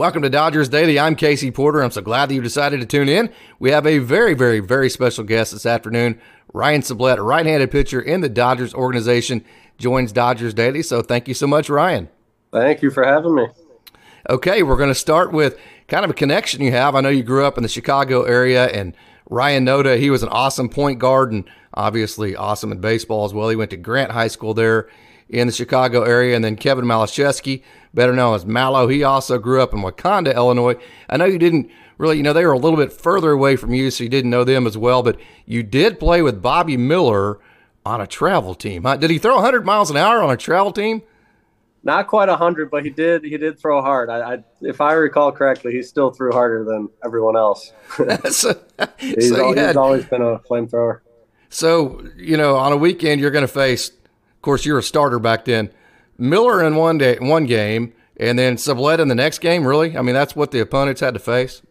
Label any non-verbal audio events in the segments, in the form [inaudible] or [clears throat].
Welcome to Dodgers Daily. I'm Casey Porter. I'm so glad that you decided to tune in. We have a very, very, very special guest this afternoon. Ryan Sublette, a right-handed pitcher in the Dodgers organization, joins Dodgers Daily. So thank you so much, Ryan. Thank you for having me. Okay, we're going to start with kind of a connection you have. I know you grew up in the Chicago area, and Ryan Noda, he was an awesome point guard and obviously awesome in baseball as well. He went to Grant High School there in the Chicago area. And then Kevin Malashevsky, better known as Mallow, he also grew up in Wauconda, Illinois. I know you didn't really, you know, they were a little bit further away from you, so you didn't know them as well, but you did play with Bobby Miller on a travel team. Huh? Did he throw 100 miles an hour on a travel team? Not quite 100, but he did. He did throw hard. I, I if I recall correctly, he still threw harder than everyone else. [laughs] [laughs] so, he's, so he's always been a flamethrower. So you know, on a weekend, you're going to face of course, you're a starter back then. Miller in one day, one game, and then Sublette in the next game. Really, I mean, that's what the opponents had to face.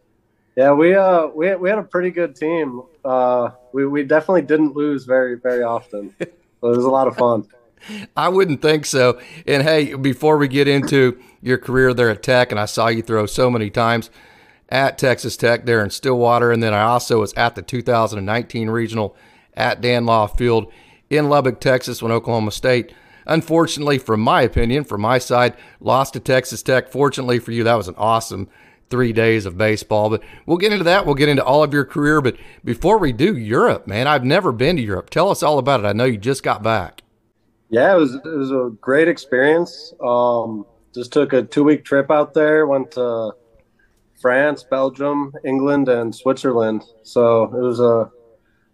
Yeah, we uh we we had a pretty good team. Uh, we we definitely didn't lose very very often. [laughs] it was a lot of fun. I wouldn't think so. And hey, before we get into your career there at Tech, and I saw you throw so many times at Texas Tech there in Stillwater, and then I also was at the 2019 regional at Dan Law Field in Lubbock, Texas, when Oklahoma State, unfortunately, from my opinion, from my side, lost to Texas Tech. Fortunately for you, that was an awesome three days of baseball. But we'll get into that. We'll get into all of your career. But before we do, Europe, man, I've never been to Europe. Tell us all about it. I know you just got back. Yeah, it was it was a great experience. Um, just took a two week trip out there. Went to France, Belgium, England, and Switzerland. So it was a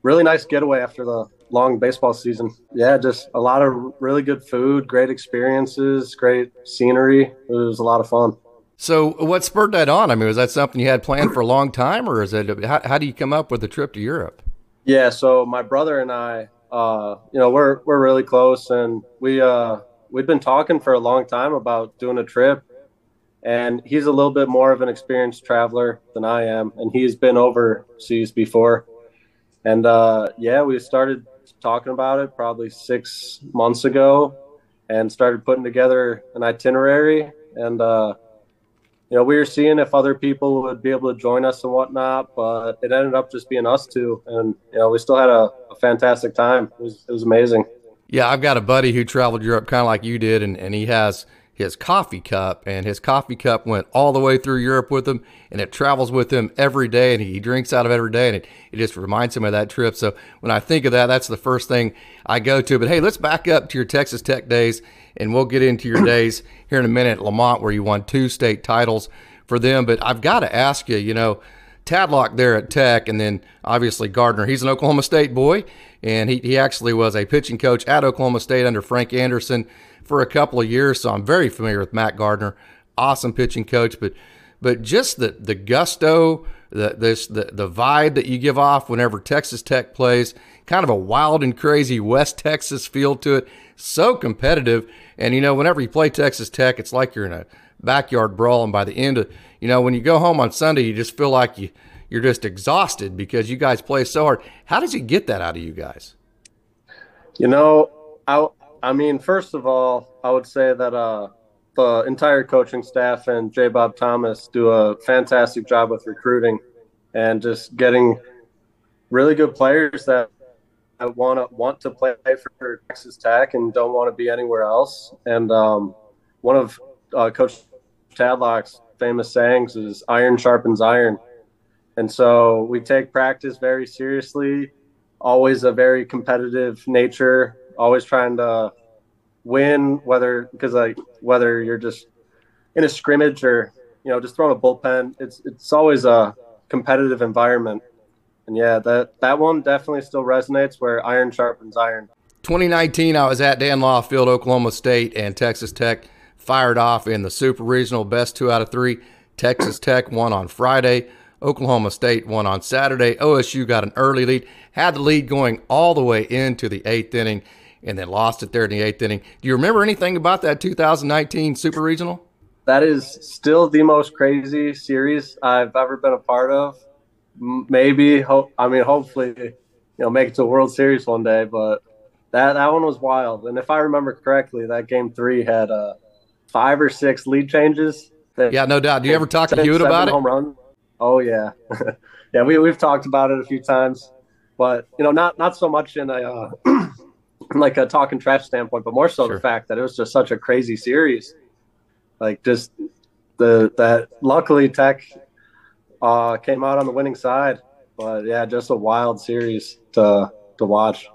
really nice getaway after the long baseball season. Yeah, just a lot of really good food, great experiences, great scenery. It was a lot of fun. So, what spurred that on? I mean, was that something you had planned for a long time, or is it how, how do you come up with a trip to Europe? Yeah, so my brother and I, uh, you know, we're we're really close, and we uh, we've been talking for a long time about doing a trip. And he's a little bit more of an experienced traveler than I am, and he's been overseas before. And uh, yeah, we started talking about it probably six months ago and started putting together an itinerary. And, uh, you know, we were seeing if other people would be able to join us and whatnot, but it ended up just being us two. And, you know, we still had a, a fantastic time. It was, it was amazing. Yeah, I've got a buddy who traveled Europe kind of like you did, and, and he has his coffee cup, and his coffee cup went all the way through Europe with him, and it travels with him every day, and he drinks out of it every day, and it, it just reminds him of that trip. So when I think of that, that's the first thing I go to. But hey, let's back up to your Texas Tech days, and we'll get into your days [clears throat] here in a minute at Lemont, where you won two state titles for them. But I've got to ask you, you know, Tadlock there at Tech, and then obviously Gardner. He's an Oklahoma State boy, and he, he actually was a pitching coach at Oklahoma State under Frank Anderson for a couple of years, so I'm very familiar with Matt Gardner. Awesome pitching coach, but but just the the gusto, the this the the vibe that you give off whenever Texas Tech plays, kind of a wild and crazy West Texas feel to it. So competitive, and you know whenever you play Texas Tech, it's like you're in a backyard brawl, and by the end of you know when you go home on Sunday, you just feel like you you're just exhausted because you guys play so hard. How does he get that out of you guys? You know, I I mean, first of all, I would say that uh, the entire coaching staff and J. Bob Thomas do a fantastic job with recruiting and just getting really good players that want to want to play for Texas Tech and don't want to be anywhere else. And um, one of uh, Coach Tadlock's famous sayings is "Iron sharpens iron," and so we take practice very seriously. Always a very competitive nature always trying to win, whether because like whether you're just in a scrimmage or you know just throwing a bullpen. It's it's always a competitive environment, and yeah, that that one definitely still resonates where iron sharpens iron. 2019, I was at Dan Law Field, Oklahoma State, and Texas Tech fired off in the Super Regional best two out of three. Texas Tech won on Friday. Oklahoma State won on Saturday. OSU got an early lead, had the lead going all the way into the eighth inning and then lost it there in the eighth inning. Do you remember anything about that 2019 Super Regional? That is still the most crazy series I've ever been a part of. Maybe, ho- I mean, hopefully, you know, make it to a World Series one day. But that that one was wild. And if I remember correctly, that game three had uh, five or six lead changes yeah, no doubt. Do you ever talk to Hewitt about it? Home run. Oh yeah, [laughs] yeah. We we've talked about it a few times, but you know, not not so much in a uh, [clears throat] [clears throat] like a talking trash standpoint, but more so sure. the fact that it was just such a crazy series. Like just the that luckily Tech uh, came out on the winning side, but yeah, just a wild series to to watch.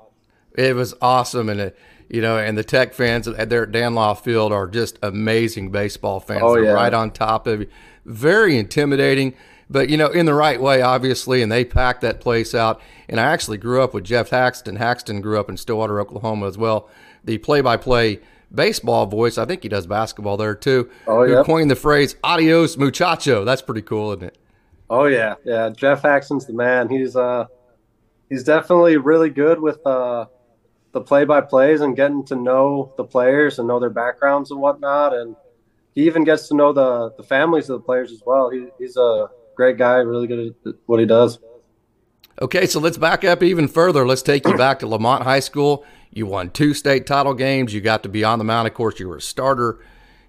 It was awesome, and it, you know, and the Tech fans there at Dan Law Field are just amazing baseball fans. Oh, yeah. right on top of you. Very intimidating, but you know, in the right way, obviously. And they packed that place out. And I actually grew up with Geoff Haxton. Haxton grew up in Stillwater, Oklahoma, as well. The play-by-play baseball voice. I think he does basketball there too. Oh yeah. Who Coined the phrase "Adios, muchacho." That's pretty cool, isn't it? Oh yeah, yeah. Geoff Haxton's the man. He's uh, he's definitely really good with uh the play by plays and getting to know the players and know their backgrounds and whatnot. And he even gets to know the, the families of the players as well. He, he's a great guy, really good at what he does. Okay, so let's back up even further. Let's take you back to Lemont High School. You won two state title games. You got to be on the mound. Of course, you were a starter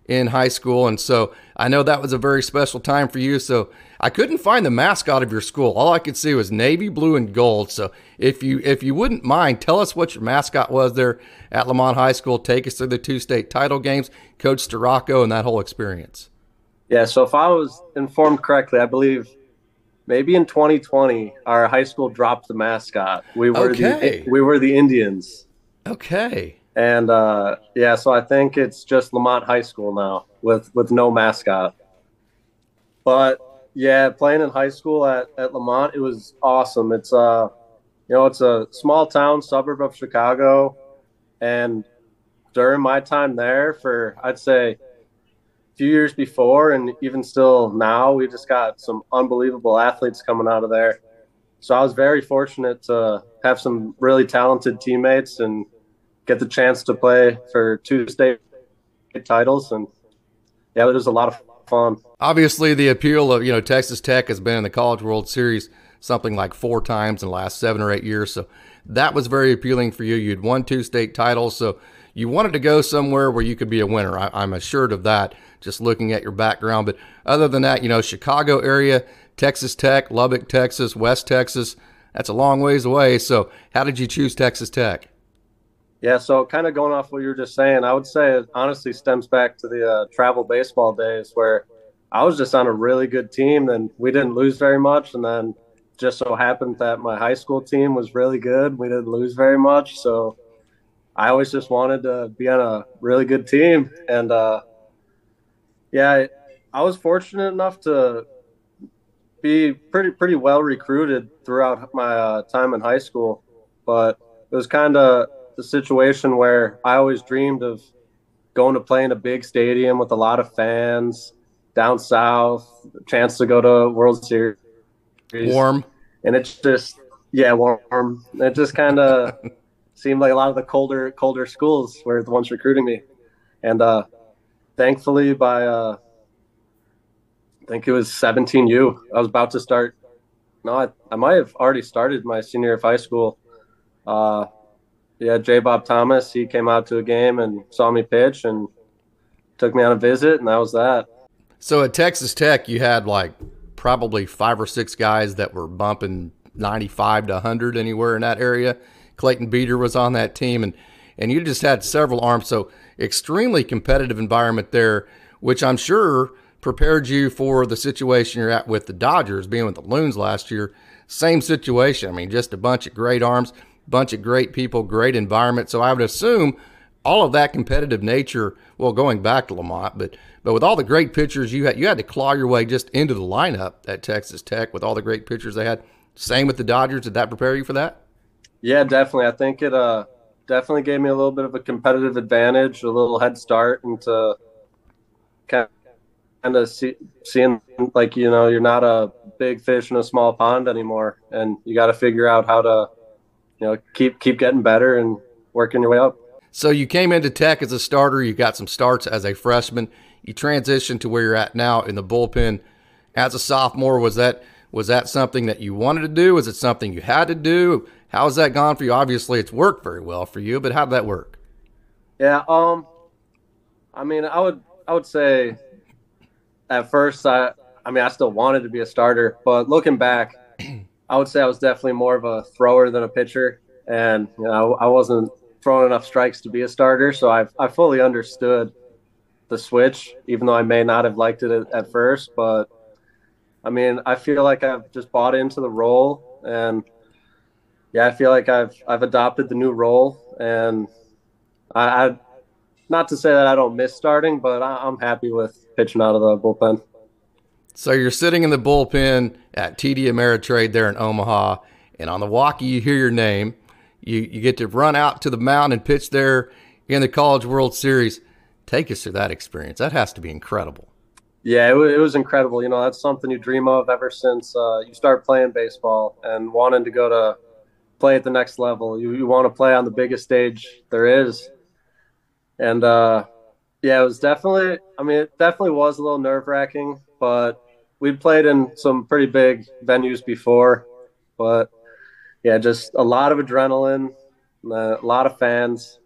in high school. And so I know that was a very special time for you. So I couldn't find the mascot of your school. All I could see was navy blue and gold. So if you if you wouldn't mind, tell us what your mascot was there at Lemont High School. Take us through the two state title games, Coach Storako, and that whole experience. Yeah. So if I was informed correctly, I believe maybe in 2020 our high school dropped the mascot. We were okay. the we were the Indians. Okay. And uh, yeah, so I think it's just Lemont High School now with with no mascot. But yeah, playing in high school at, at Lemont, it was awesome. It's uh you know, it's a small town suburb of Chicago. And during my time there for I'd say few years before and even still now, we just got some unbelievable athletes coming out of there. So I was very fortunate to have some really talented teammates and get the chance to play for two state titles, and yeah, it was a lot of fun. Obviously, the appeal of you know Texas Tech has been in the College World Series something like four times in the last seven or eight years, so that was very appealing for you. You'd won two state titles, so you wanted to go somewhere where you could be a winner. I, am assured of that. Just looking at your background, but other than that, you know, Chicago area, Texas Tech, Lubbock, Texas, West Texas. That's a long ways away. So, how did you choose Texas Tech? Yeah, so kind of going off what you were just saying, I would say it honestly stems back to the uh, travel baseball days where I was just on a really good team and we didn't lose very much. And then just so happened that my high school team was really good. We didn't lose very much. So I always just wanted to be on a really good team. And uh, yeah, I was fortunate enough to be pretty, pretty well recruited throughout my uh, time in high school. But it was kind of the situation where I always dreamed of going to play in a big stadium with a lot of fans down south, chance to go to World Series. Warm. And it's just yeah, warm. It just kind of [laughs] seemed like a lot of the colder colder schools were the ones recruiting me. And uh thankfully by uh I think it was 17U, I was about to start no, I, I might have already started my senior year of high school. Uh, yeah, J. Bob Thomas, he came out to a game and saw me pitch and took me on a visit, and that was that. So at Texas Tech, you had like probably five or six guys that were bumping 95 to 100 anywhere in that area. Clayton Beeter was on that team, and and you just had several arms. So extremely competitive environment there, which I'm sure prepared you for the situation you're at with the Dodgers, being with the Loons last year. Same situation. I mean, just a bunch of great arms bunch of great people, great environment. So I would assume all of that competitive nature. Well, going back to Lemont, but but with all the great pitchers you had, you had to claw your way just into the lineup at Texas Tech with all the great pitchers they had. Same with the Dodgers. Did that prepare you for that? Yeah, definitely. I think it uh definitely gave me a little bit of a competitive advantage, a little head start into kind of see, seeing like you know you're not a big fish in a small pond anymore, and you got to figure out how to you know keep keep getting better and working your way up. So you came into Tech as a starter. You got some starts as a freshman. You transitioned to where you're at now in the bullpen as a sophomore. Was that was that something that you wanted to do? Was it something you had to do? How has that gone for you? Obviously, it's worked very well for you, but how did that work? Yeah, um, I mean, I would I would say at first, I I mean, I still wanted to be a starter, but looking back, I would say I was definitely more of a thrower than a pitcher, and you know, I wasn't throwing enough strikes to be a starter. So I I fully understood the switch, even though I may not have liked it at, at first. But I mean, I feel like I've just bought into the role, and yeah, I feel like I've I've adopted the new role, and I, I not to say that I don't miss starting, but I, I'm happy with pitching out of the bullpen. So you're sitting in the bullpen at TD Ameritrade there in Omaha, and on the walkie you hear your name. You you get to run out to the mound and pitch there in the College World Series. Take us through that experience. That has to be incredible. Yeah, it, w- it was incredible. You know, that's something you dream of ever since uh, you start playing baseball and wanting to go to play at the next level. You, you want to play on the biggest stage there is. And uh, yeah, it was definitely, I mean, it definitely was a little nerve wracking, but we'd played in some pretty big venues before. But yeah, just a lot of adrenaline, a lot of fans.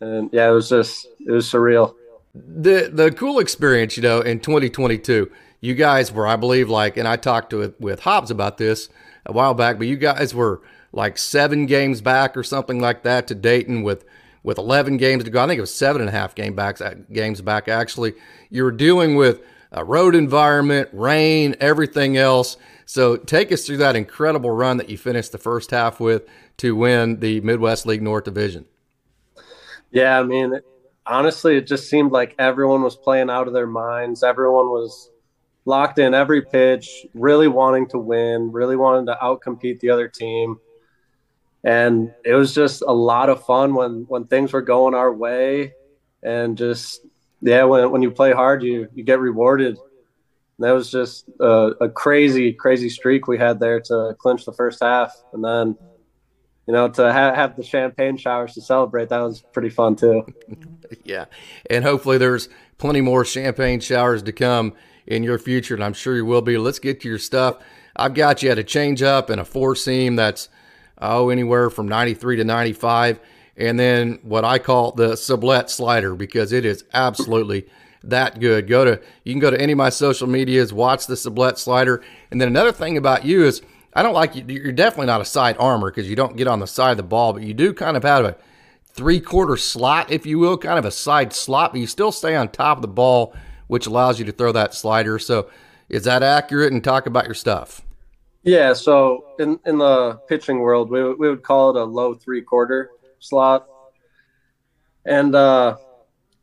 And yeah, it was just, it was surreal. The, the cool experience, you know, in 2022, you guys were, I believe, like, and I talked to with Hobbs about this a while back, but you guys were like seven games back or something like that to Dayton with with 11 games to go. I think it was seven and a half game backs, uh, games back. Actually, you were dealing with a road environment, rain, everything else. So take us through that incredible run that you finished the first half with to win the Midwest League North Division. Yeah, I mean, honestly, it just seemed like everyone was playing out of their minds. Everyone was locked in every pitch, really wanting to win, really wanting to outcompete the other team and it was just a lot of fun when when things were going our way. And just yeah when, when you play hard you you get rewarded. And that was just a, a, crazy crazy streak we had there to clinch the first half. And then you know to ha- have the champagne showers to celebrate that was pretty fun too. [laughs] Yeah. And hopefully there's plenty more champagne showers to come in your future and i'm sure you will be. Let's get to your stuff. I've got you at a change up and a four seam that's oh, anywhere from 93 to 95. And then what I call the Sublette slider because it is absolutely that good. Go to you can go to any of my social medias, watch the Sublette slider. And then another thing about you is I don't like you. You're definitely not a side armor because you don't get on the side of the ball, but you do kind of have a three quarter slot, if you will, kind of a side slot, but you still stay on top of the ball, which allows you to throw that slider. So is that accurate? And talk about your stuff. Yeah, so in in the pitching world, we we would call it a low three quarter slot, and uh,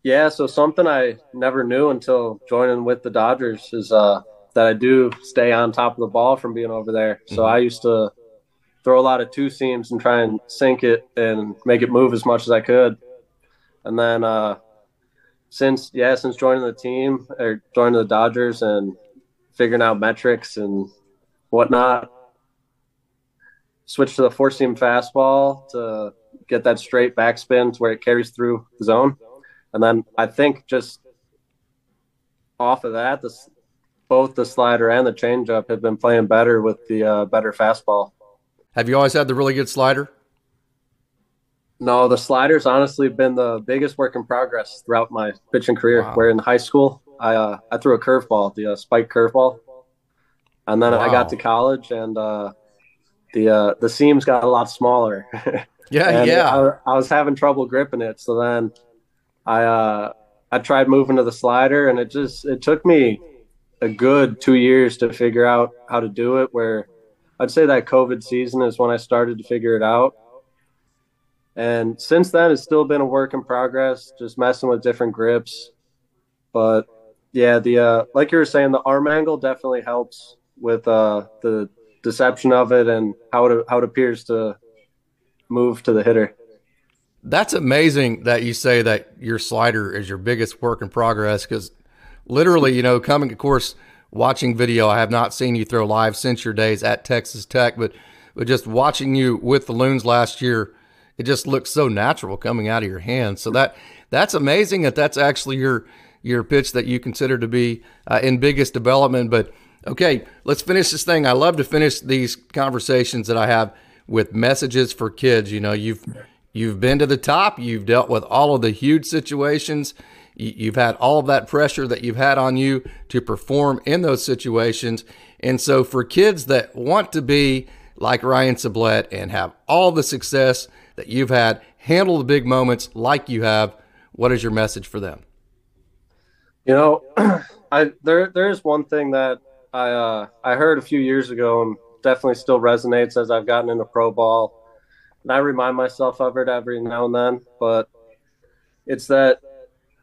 yeah, so something I never knew until joining with the Dodgers is uh, that I do stay on top of the ball from being over there. So mm-hmm. I used to throw a lot of two seams and try and sink it and make it move as much as I could, and then uh, since yeah, since joining the team or joining the Dodgers and figuring out metrics and whatnot. Switch to the four seam fastball to get that straight backspin to where it carries through the zone. And then I think just off of that, this, both the slider and the changeup have been playing better with the uh, better fastball. Have you always had the really good slider? No, the slider's honestly been the biggest work in progress throughout my pitching career. Wow. Where in high school, I uh, I threw a curveball, the uh, spike curveball, and then wow. I got to college, and uh, the uh, the seams got a lot smaller. [laughs] yeah, yeah. I, I, was having trouble gripping it, so then I uh, I tried moving to the slider, and it just it took me a good two years to figure out how to do it. Where I'd say that COVID season is when I started to figure it out. And since then, it's still been a work in progress, just messing with different grips. But yeah, the uh, like you were saying, the arm angle definitely helps with uh, the deception of it and how it how it appears to move to the hitter. That's amazing that you say that your slider is your biggest work in progress because literally, you know, coming of course watching video, I have not seen you throw live since your days at Texas Tech, but but just watching you with the loons last year, it just looks so natural coming out of your hands. So that that's amazing that that's actually your your pitch that you consider to be uh, in biggest development, but Okay, let's finish this thing. I love to finish these conversations that I have with messages for kids. You know, you've you've been to the top, you've dealt with all of the huge situations, you've had all of that pressure that you've had on you to perform in those situations. And so, for kids that want to be like Ryan Sublette and have all the success that you've had, handle the big moments like you have, what is your message for them? You know, [clears throat] I there there is one thing that I uh, I heard a few years ago and definitely still resonates as I've gotten into pro ball. And I remind myself of it every now and then, but it's that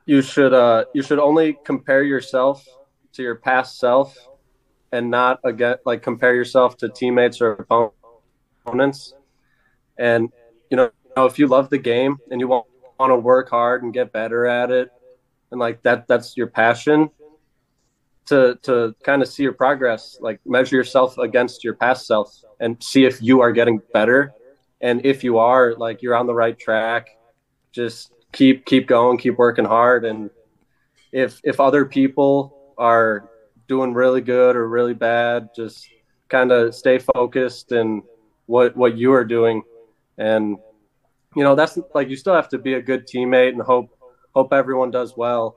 you should uh, you should only compare yourself to your past self and not again like compare yourself to teammates or opponents. And you know, if you love the game and you want, want to work hard and get better at it, and like that that's your passion to to kind of see your progress, like measure yourself against your past self and see if you are getting better. And if you are, like you're on the right track, just keep keep going, keep working hard. And if if other people are doing really good or really bad, just kind of stay focused and what what you are doing. And you know, that's like you still have to be a good teammate and hope hope everyone does well,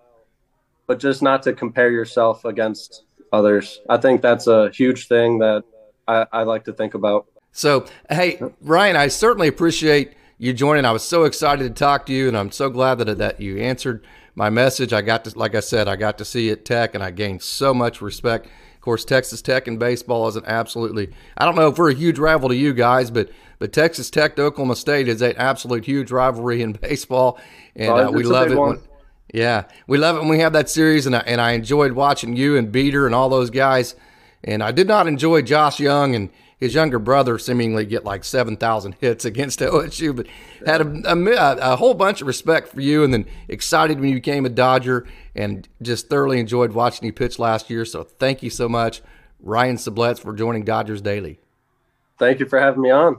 but just not to compare yourself against others. I think that's a huge thing that I, I like to think about. So, hey, Ryan, I certainly appreciate you joining. I was so excited to talk to you, and I'm so glad that that you answered my message. I got to, like I said, I got to see it Tech, and I gained so much respect. Of course, Texas Tech and baseball is an absolutely. I don't know if we're a huge rival to you guys, but but Texas Tech to Oklahoma State is an absolute huge rivalry in [laughs] baseball, and uh, we love it. When, yeah, we love it when we have that series, and I, and I enjoyed watching you and Beeter and all those guys. And I did not enjoy Josh Jung and his younger brother seemingly get like 7,000 hits [laughs] against OSU, but had a, a, a, whole bunch of respect for you and then excited when you became a Dodger and just thoroughly enjoyed watching you pitch last year. So thank you so much, Ryan Sublette, for joining Dodgers Daily. Thank you for having me on.